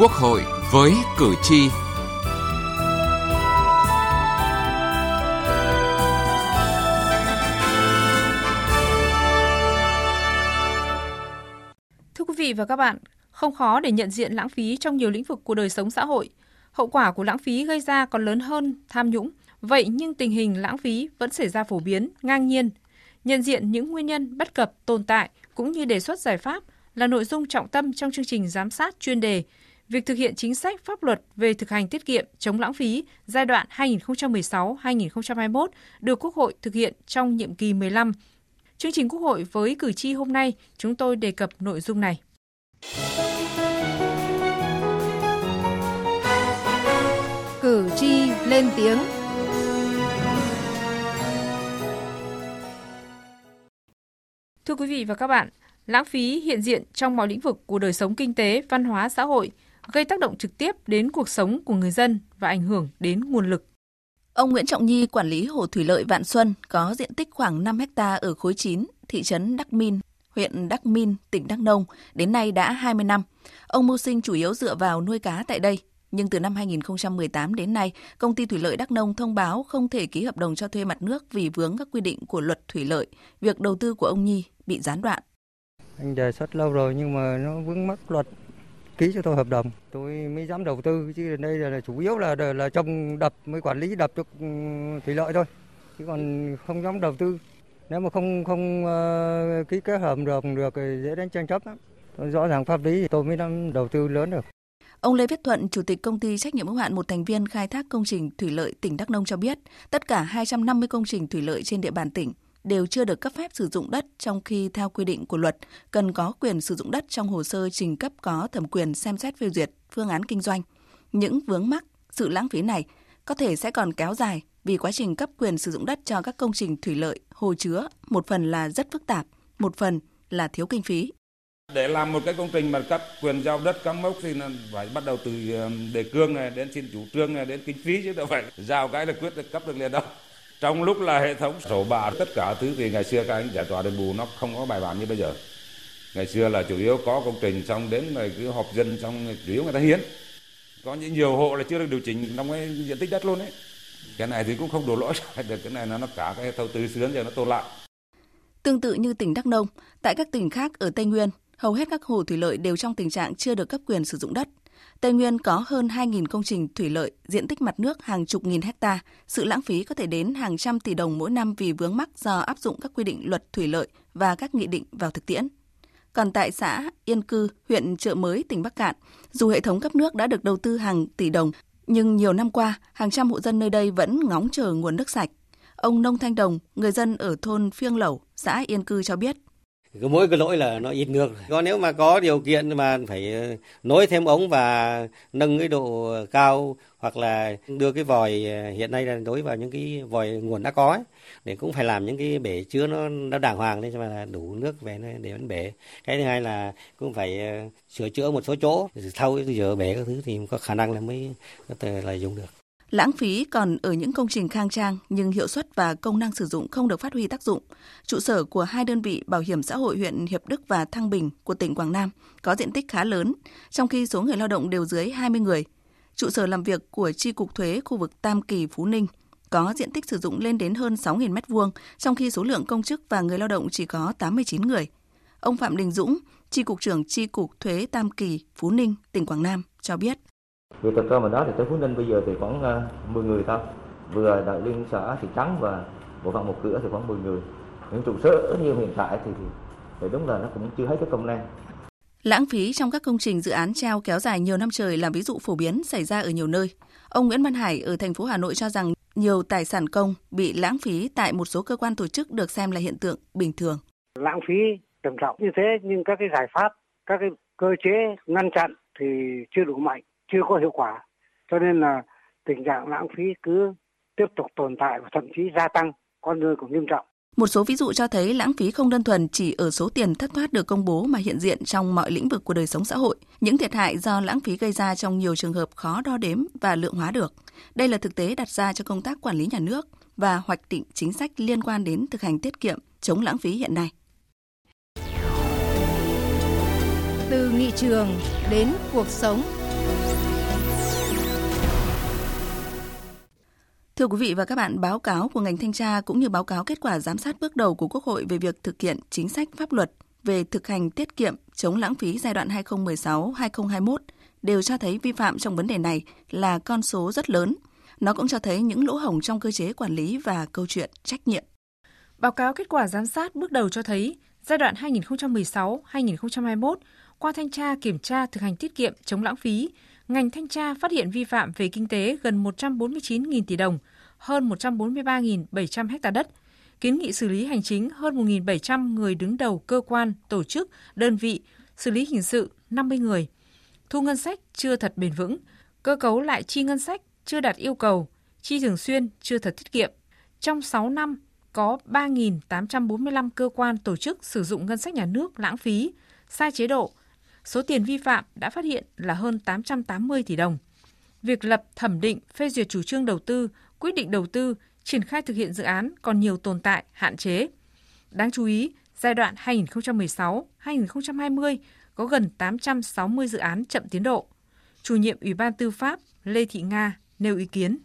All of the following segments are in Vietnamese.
Quốc hội với cử tri. Thưa quý vị và các bạn, không khó để nhận diện lãng phí trong nhiều lĩnh vực của đời sống xã hội. Hậu quả của lãng phí gây ra còn lớn hơn tham nhũng. Vậy nhưng tình hình lãng phí vẫn xảy ra phổ biến, ngang nhiên. Nhận diện những nguyên nhân bất cập tồn tại cũng như đề xuất giải pháp là nội dung trọng tâm trong chương trình giám sát chuyên đề việc thực hiện chính sách pháp luật về thực hành tiết kiệm chống lãng phí giai đoạn 2016-2021 được Quốc hội thực hiện trong nhiệm kỳ 15. Chương trình Quốc hội với cử tri hôm nay, chúng tôi đề cập nội dung này. Cử tri lên tiếng Thưa quý vị và các bạn, lãng phí hiện diện trong mọi lĩnh vực của đời sống kinh tế, văn hóa, xã hội, gây tác động trực tiếp đến cuộc sống của người dân và ảnh hưởng đến nguồn lực. Ông Nguyễn Trọng Nhi, quản lý hồ thủy lợi Vạn Xuân, có diện tích khoảng 5 hecta ở khối 9, thị trấn Đắc Min, huyện Đắc Min, tỉnh Đắk Nông, đến nay đã 20 năm. Ông mưu sinh chủ yếu dựa vào nuôi cá tại đây. Nhưng từ năm 2018 đến nay, công ty thủy lợi Đắk Nông thông báo không thể ký hợp đồng cho thuê mặt nước vì vướng các quy định của luật thủy lợi. Việc đầu tư của ông Nhi bị gián đoạn. Anh đề xuất lâu rồi nhưng mà nó vướng mắc luật ký cho tôi hợp đồng. Tôi mới dám đầu tư chứ đây là chủ yếu là là trồng đập mới quản lý đập cho ừ, thủy lợi thôi. Chứ còn không dám đầu tư. Nếu mà không không uh, ký kết hợp đồng được thì dễ đến tranh chấp lắm. Rõ ràng pháp lý thì tôi mới dám đầu tư lớn được. Ông Lê Viết Thuận, Chủ tịch Công ty trách nhiệm hữu hạn một thành viên khai thác công trình thủy lợi tỉnh Đắk Nông cho biết, tất cả 250 công trình thủy lợi trên địa bàn tỉnh đều chưa được cấp phép sử dụng đất trong khi theo quy định của luật cần có quyền sử dụng đất trong hồ sơ trình cấp có thẩm quyền xem xét phê duyệt phương án kinh doanh. Những vướng mắc, sự lãng phí này có thể sẽ còn kéo dài vì quá trình cấp quyền sử dụng đất cho các công trình thủy lợi, hồ chứa một phần là rất phức tạp, một phần là thiếu kinh phí. Để làm một cái công trình mà cấp quyền giao đất cắm mốc thì phải bắt đầu từ ờ, đề cương này đến xin chủ trương này đến kinh phí chứ đâu phải giao cái là quyết được cấp được liền đâu trong lúc là hệ thống sổ bạ tất cả thứ thì ngày xưa các anh giải tỏa đền bù nó không có bài bản như bây giờ. Ngày xưa là chủ yếu có công trình xong đến rồi cứ họp dân xong chủ yếu người ta hiến. Có những nhiều hộ là chưa được điều chỉnh trong cái diện tích đất luôn ấy. Cái này thì cũng không đổ lỗi được cái này nó nó cả cái hệ thống sướng giờ nó tồn lại. Tương tự như tỉnh Đắk Nông, tại các tỉnh khác ở Tây Nguyên, hầu hết các hồ thủy lợi đều trong tình trạng chưa được cấp quyền sử dụng đất. Tây Nguyên có hơn 2.000 công trình thủy lợi, diện tích mặt nước hàng chục nghìn hecta. Sự lãng phí có thể đến hàng trăm tỷ đồng mỗi năm vì vướng mắc do áp dụng các quy định luật thủy lợi và các nghị định vào thực tiễn. Còn tại xã Yên Cư, huyện Trợ Mới, tỉnh Bắc Cạn, dù hệ thống cấp nước đã được đầu tư hàng tỷ đồng, nhưng nhiều năm qua, hàng trăm hộ dân nơi đây vẫn ngóng chờ nguồn nước sạch. Ông Nông Thanh Đồng, người dân ở thôn Phiêng Lẩu, xã Yên Cư cho biết, cứ mỗi cái lỗi là nó ít nước còn nếu mà có điều kiện mà phải ờ, nối thêm ống và nâng cái độ cao hoặc là đưa cái vòi ờ, hiện nay là đối vào những cái vòi nguồn đã có ấy, để cũng phải làm những cái bể chứa nó nó đàng hoàng để cho mà đủ nước về để vẫn bể. Cái thứ hai là cũng phải ờ, sửa chữa một số chỗ thâu rửa bể các thứ thì có khả năng là mới có thể là dùng được. Lãng phí còn ở những công trình khang trang nhưng hiệu suất và công năng sử dụng không được phát huy tác dụng. Trụ sở của hai đơn vị bảo hiểm xã hội huyện Hiệp Đức và Thăng Bình của tỉnh Quảng Nam có diện tích khá lớn, trong khi số người lao động đều dưới 20 người. Trụ sở làm việc của Tri Cục Thuế khu vực Tam Kỳ, Phú Ninh có diện tích sử dụng lên đến hơn 6.000 m2, trong khi số lượng công chức và người lao động chỉ có 89 người. Ông Phạm Đình Dũng, Tri Cục trưởng Tri Cục Thuế Tam Kỳ, Phú Ninh, tỉnh Quảng Nam cho biết. Việc thật ra mà nói thì tới Phú Ninh bây giờ thì khoảng uh, ờ, 10 người thôi. Vừa đại liên xã thị trắng và bộ phận một cửa thì khoảng 10 người. Những trụ sở như hiện tại thì, thì, thì đúng là nó cũng chưa hết cái công năng. Lãng phí trong các công trình dự án treo kéo dài nhiều năm trời là ví dụ phổ biến xảy ra ở nhiều nơi. Ông Nguyễn Văn Hải ở thành phố Hà Nội cho rằng nhiều tài sản công bị lãng phí tại một số cơ quan tổ chức được xem là hiện tượng bình thường. Lãng phí trầm trọng như thế nhưng các cái giải pháp, các cái cơ chế ngăn chặn thì chưa đủ mạnh chưa có hiệu quả cho nên là tình trạng lãng phí cứ tiếp tục tồn tại và thậm chí gia tăng con người cũng nghiêm trọng một số ví dụ cho thấy lãng phí không đơn thuần chỉ ở số tiền thất thoát được công bố mà hiện diện trong mọi lĩnh vực của đời sống xã hội. Những thiệt hại do lãng phí gây ra trong nhiều trường hợp khó đo đếm và lượng hóa được. Đây là thực tế đặt ra cho công tác quản lý nhà nước và hoạch định chính sách liên quan đến thực hành tiết kiệm, chống lãng phí hiện nay. Từ nghị trường đến cuộc sống Thưa quý vị và các bạn, báo cáo của ngành thanh tra cũng như báo cáo kết quả giám sát bước đầu của Quốc hội về việc thực hiện chính sách pháp luật về thực hành tiết kiệm chống lãng phí giai đoạn 2016-2021 đều cho thấy vi phạm trong vấn đề này là con số rất lớn. Nó cũng cho thấy những lỗ hổng trong cơ chế quản lý và câu chuyện trách nhiệm. Báo cáo kết quả giám sát bước đầu cho thấy giai đoạn 2016-2021 qua thanh tra kiểm tra thực hành tiết kiệm chống lãng phí, ngành thanh tra phát hiện vi phạm về kinh tế gần 149.000 tỷ đồng, hơn 143.700 ha đất, kiến nghị xử lý hành chính hơn 1.700 người đứng đầu cơ quan, tổ chức, đơn vị, xử lý hình sự 50 người. Thu ngân sách chưa thật bền vững, cơ cấu lại chi ngân sách chưa đạt yêu cầu, chi thường xuyên chưa thật tiết kiệm. Trong 6 năm, có 3.845 cơ quan tổ chức sử dụng ngân sách nhà nước lãng phí, sai chế độ. Số tiền vi phạm đã phát hiện là hơn 880 tỷ đồng. Việc lập, thẩm định, phê duyệt chủ trương đầu tư, quyết định đầu tư, triển khai thực hiện dự án còn nhiều tồn tại, hạn chế. Đáng chú ý, giai đoạn 2016-2020 có gần 860 dự án chậm tiến độ. Chủ nhiệm Ủy ban Tư pháp Lê Thị Nga nêu ý kiến.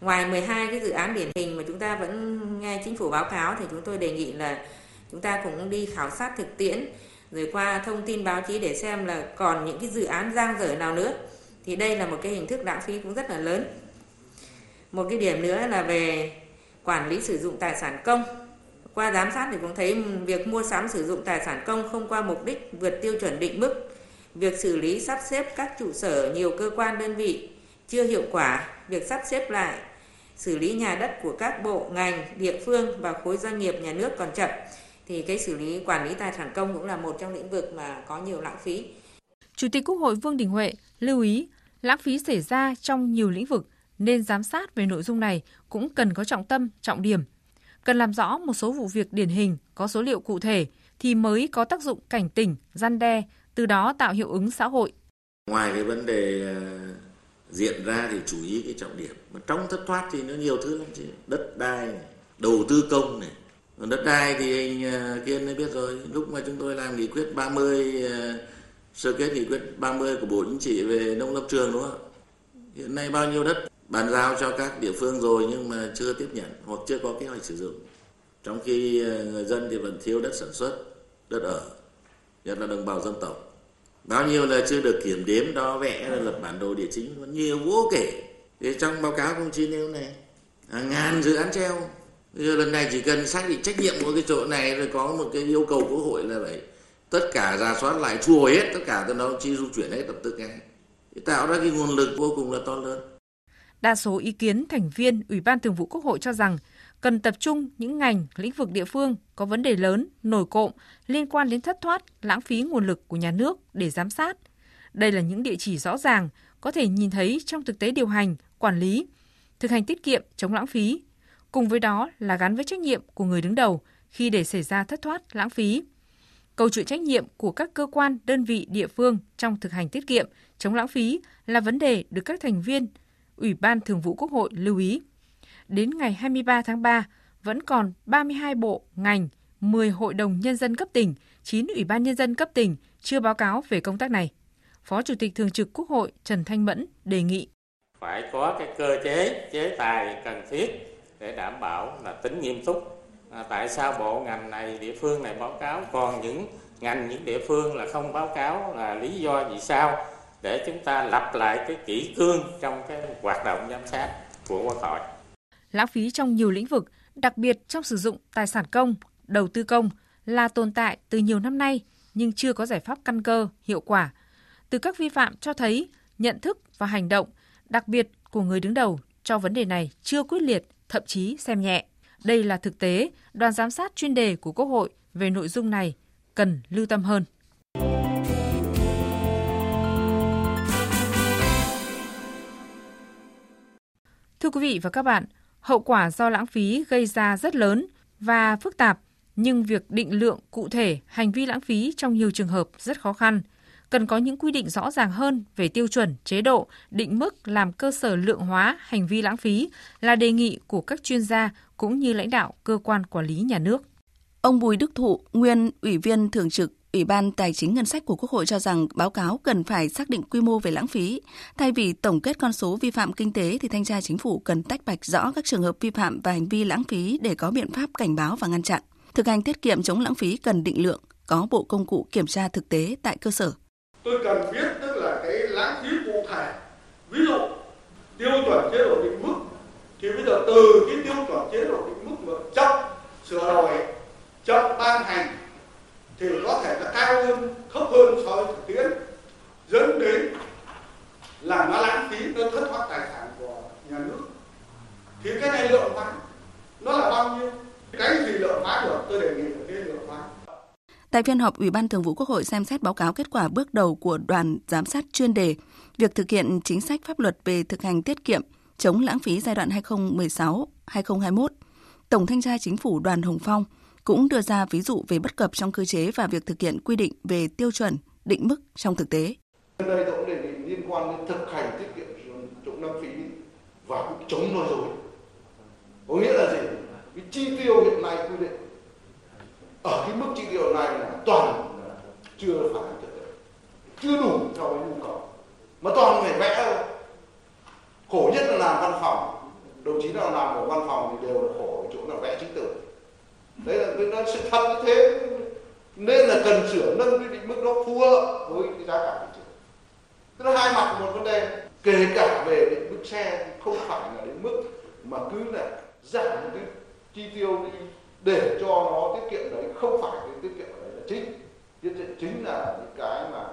Ngoài 12 cái dự án điển hình mà chúng ta vẫn nghe chính phủ báo cáo thì chúng tôi đề nghị là chúng ta cũng đi khảo sát thực tiễn rồi qua thông tin báo chí để xem là còn những cái dự án giang dở nào nữa. Thì đây là một cái hình thức lãng phí cũng rất là lớn. Một cái điểm nữa là về quản lý sử dụng tài sản công. Qua giám sát thì cũng thấy việc mua sắm sử dụng tài sản công không qua mục đích vượt tiêu chuẩn định mức, việc xử lý sắp xếp các trụ sở nhiều cơ quan đơn vị chưa hiệu quả, việc sắp xếp lại xử lý nhà đất của các bộ, ngành, địa phương và khối doanh nghiệp nhà nước còn chậm thì cái xử lý quản lý tài sản công cũng là một trong lĩnh vực mà có nhiều lãng phí. Chủ tịch Quốc hội Vương Đình Huệ lưu ý lãng phí xảy ra trong nhiều lĩnh vực nên giám sát về nội dung này cũng cần có trọng tâm, trọng điểm. Cần làm rõ một số vụ việc điển hình, có số liệu cụ thể thì mới có tác dụng cảnh tỉnh, gian đe, từ đó tạo hiệu ứng xã hội. Ngoài cái vấn đề ờ, diện ra thì chú ý cái trọng điểm. Mà trong thất thoát thì nó nhiều thứ lắm chứ. Đất đai này, đầu tư công này. Còn đất đai thì anh ờ, kiên mới biết rồi. Lúc mà chúng tôi làm nghị quyết 30 ờ, sơ kết nghị quyết 30 của bộ chính trị về nông lâm trường đúng không hiện nay bao nhiêu đất? Bàn giao cho các địa phương rồi nhưng mà chưa tiếp nhận hoặc chưa có kế hoạch sử dụng. Trong khi ờ, người dân thì vẫn thiếu đất sản xuất, đất ở, nhất là đồng bào dân tộc. Bao nhiêu là chưa được kiểm đếm, đo vẽ lập bản đồ địa chính vẫn nhiều vô kể. Thì trong báo cáo công chí nêu này hàng ngàn dự án treo. Bây giờ lần này chỉ cần xác định trách nhiệm của cái chỗ này, rồi có một cái yêu cầu quốc hội là phải tất cả ra soát lại thu hồi hết tất cả, từ đó chi du chuyển hết tập tức ngay tạo ra cái nguồn lực vô cùng là to lớn. Đa số ý kiến thành viên Ủy ban Thường vụ Quốc hội cho rằng cần tập trung những ngành, lĩnh vực địa phương có vấn đề lớn, nổi cộm liên quan đến thất thoát, lãng phí nguồn lực của nhà nước để giám sát. Đây là những địa chỉ rõ ràng có thể nhìn thấy trong thực tế điều hành, quản lý, thực hành tiết kiệm, chống lãng phí. Cùng với đó là gắn với trách nhiệm của người đứng đầu khi để xảy ra thất thoát, lãng phí. Câu chuyện trách nhiệm của các cơ quan, đơn vị, địa phương trong thực hành tiết kiệm, chống lãng phí là vấn đề được các thành viên Ủy ban Thường vụ Quốc hội lưu ý. Đến ngày 23 tháng 3, vẫn còn 32 bộ, ngành, 10 hội đồng nhân dân cấp tỉnh, 9 ủy ban nhân dân cấp tỉnh chưa báo cáo về công tác này. Phó Chủ tịch Thường trực Quốc hội Trần Thanh Mẫn đề nghị phải có cái cơ chế chế tài cần thiết để đảm bảo là tính nghiêm túc. À, tại sao bộ ngành này địa phương này báo cáo còn những ngành những địa phương là không báo cáo là lý do vì sao để chúng ta lập lại cái kỷ cương trong cái hoạt động giám sát của Quốc hội. Lãng phí trong nhiều lĩnh vực, đặc biệt trong sử dụng tài sản công, đầu tư công là tồn tại từ nhiều năm nay nhưng chưa có giải pháp căn cơ, hiệu quả. Từ các vi phạm cho thấy nhận thức và hành động, đặc biệt của người đứng đầu cho vấn đề này chưa quyết liệt, thậm chí xem nhẹ. Đây là thực tế, đoàn giám sát chuyên đề của Quốc hội về nội dung này cần lưu tâm hơn. Quý vị và các bạn, hậu quả do lãng phí gây ra rất lớn và phức tạp, nhưng việc định lượng cụ thể hành vi lãng phí trong nhiều trường hợp rất khó khăn. Cần có những quy định rõ ràng hơn về tiêu chuẩn, chế độ, định mức làm cơ sở lượng hóa hành vi lãng phí là đề nghị của các chuyên gia cũng như lãnh đạo cơ quan quản lý nhà nước. Ông Bùi Đức Thụ, nguyên Ủy viên Thường trực Ủy ban Tài chính Ngân sách của Quốc hội cho rằng báo cáo cần phải xác định quy mô về lãng phí. Thay vì tổng kết con số vi phạm kinh tế thì thanh tra chính phủ cần tách bạch rõ các trường hợp vi phạm và hành vi lãng phí để có biện pháp cảnh báo và ngăn chặn. Thực hành tiết kiệm chống lãng phí cần định lượng, có bộ công cụ kiểm tra thực tế tại cơ sở. Tôi cần biết tức là cái lãng phí cụ thể. Ví dụ tiêu chuẩn chế độ định mức thì bây giờ từ cái tiêu chuẩn chế độ định mức mà chậm sửa đổi chậm ban hành thì có thể là cao hơn thấp hơn so với thực tiễn dẫn đến là nó lãng phí nó thất thoát tài sản của nhà nước thì cái này lượng hóa nó là bao nhiêu cái gì lượng hóa được tôi đề nghị là cái lượng hóa Tại phiên họp, Ủy ban Thường vụ Quốc hội xem xét báo cáo kết quả bước đầu của đoàn giám sát chuyên đề việc thực hiện chính sách pháp luật về thực hành tiết kiệm, chống lãng phí giai đoạn 2016-2021. Tổng thanh tra chính phủ Đoàn Hồng Phong cũng đưa ra ví dụ về bất cập trong cơ chế và việc thực hiện quy định về tiêu chuẩn, định mức trong thực tế. Đây tôi cũng đề nghị liên quan đến thực hành tiết kiệm chống lãng phí và cũng chống nói dối. Có nghĩa là gì? Cái chi tiêu hiện nay quy định ở cái mức chi tiêu này là toàn chưa phải chưa đủ cho cái nhu cầu. Mà toàn phải vẽ thôi. Khổ nhất là làm văn phòng. Đồng chí nào làm ở văn phòng thì đều là khổ ở chỗ là vẽ chứng tử. Đấy là nó sự thật như thế. Nên là cần sửa nâng cái định mức đó phù hợp với cái giá cả thị trường. Tức là hai mặt một vấn đề. Kể cả về định mức xe không phải là đến mức mà cứ là giảm cái chi tiêu đi để cho nó tiết kiệm đấy. Không phải cái tiết kiệm. đấy chính tiết kiệm chính là những cái mà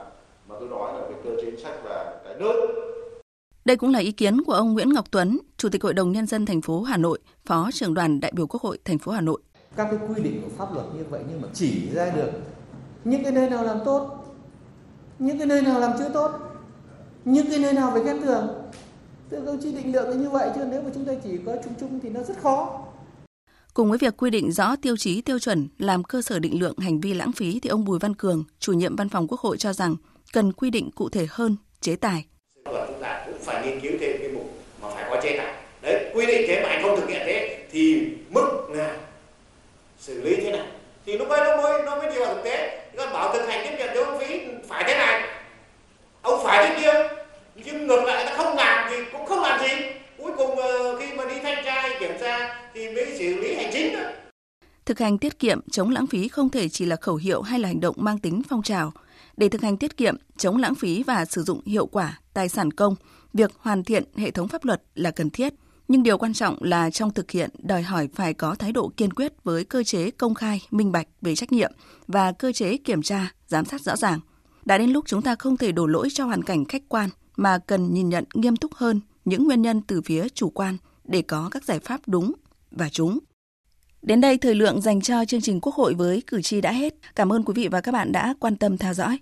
mà tôi nói là về cơ chế chính sách và cái nước đây cũng là ý kiến của ông Nguyễn Ngọc Tuấn, Chủ tịch Hội đồng Nhân dân thành phố Hà Nội, Phó trưởng đoàn đại biểu Quốc hội thành phố Hà Nội. Các cái quy định của pháp luật như vậy nhưng mà chỉ ra được những cái nơi nào làm tốt, những cái nơi nào làm chưa tốt, những cái nơi nào phải khen thưởng. Tự công chí định lượng như vậy chứ nếu mà chúng ta chỉ có chung chung thì nó rất khó. Cùng với việc quy định rõ tiêu chí tiêu chuẩn làm cơ sở định lượng hành vi lãng phí thì ông Bùi Văn Cường, chủ nhiệm văn phòng Quốc hội cho rằng cần quy định cụ thể hơn chế tài. Và chúng ta cũng phải nghiên cứu thêm cái mục mà phải có chế tài. Đấy, quy định thế mà anh không thực hiện thế thì mức nào xử lý thế nào? Thì lúc ấy nó mới nó mới đi vào thực tế. Còn bảo thực hành tiết kiệm tiêu phí phải thế này. Ông phải thế kia. Nhưng ngược lại nó không làm thì cũng không làm gì. Cuối cùng ờ, khi mà đi thanh tra hay kiểm tra thì mới xử lý hành chính đó. Thực hành tiết kiệm chống lãng phí không thể chỉ là khẩu hiệu hay là hành động mang tính phong trào. Để thực hành tiết kiệm, chống lãng phí và sử dụng hiệu quả tài sản công, việc hoàn thiện hệ thống pháp luật là cần thiết. Nhưng điều quan trọng là trong thực hiện đòi hỏi phải có thái độ kiên quyết với cơ chế công khai, minh bạch về trách nhiệm và cơ chế kiểm tra, giám sát rõ ràng. Đã đến lúc chúng ta không thể đổ lỗi cho hoàn cảnh khách quan mà cần nhìn nhận nghiêm túc hơn những nguyên nhân từ phía chủ quan để có các giải pháp đúng và trúng. Đến đây thời lượng dành cho chương trình Quốc hội với cử tri đã hết. Cảm ơn quý vị và các bạn đã quan tâm theo dõi.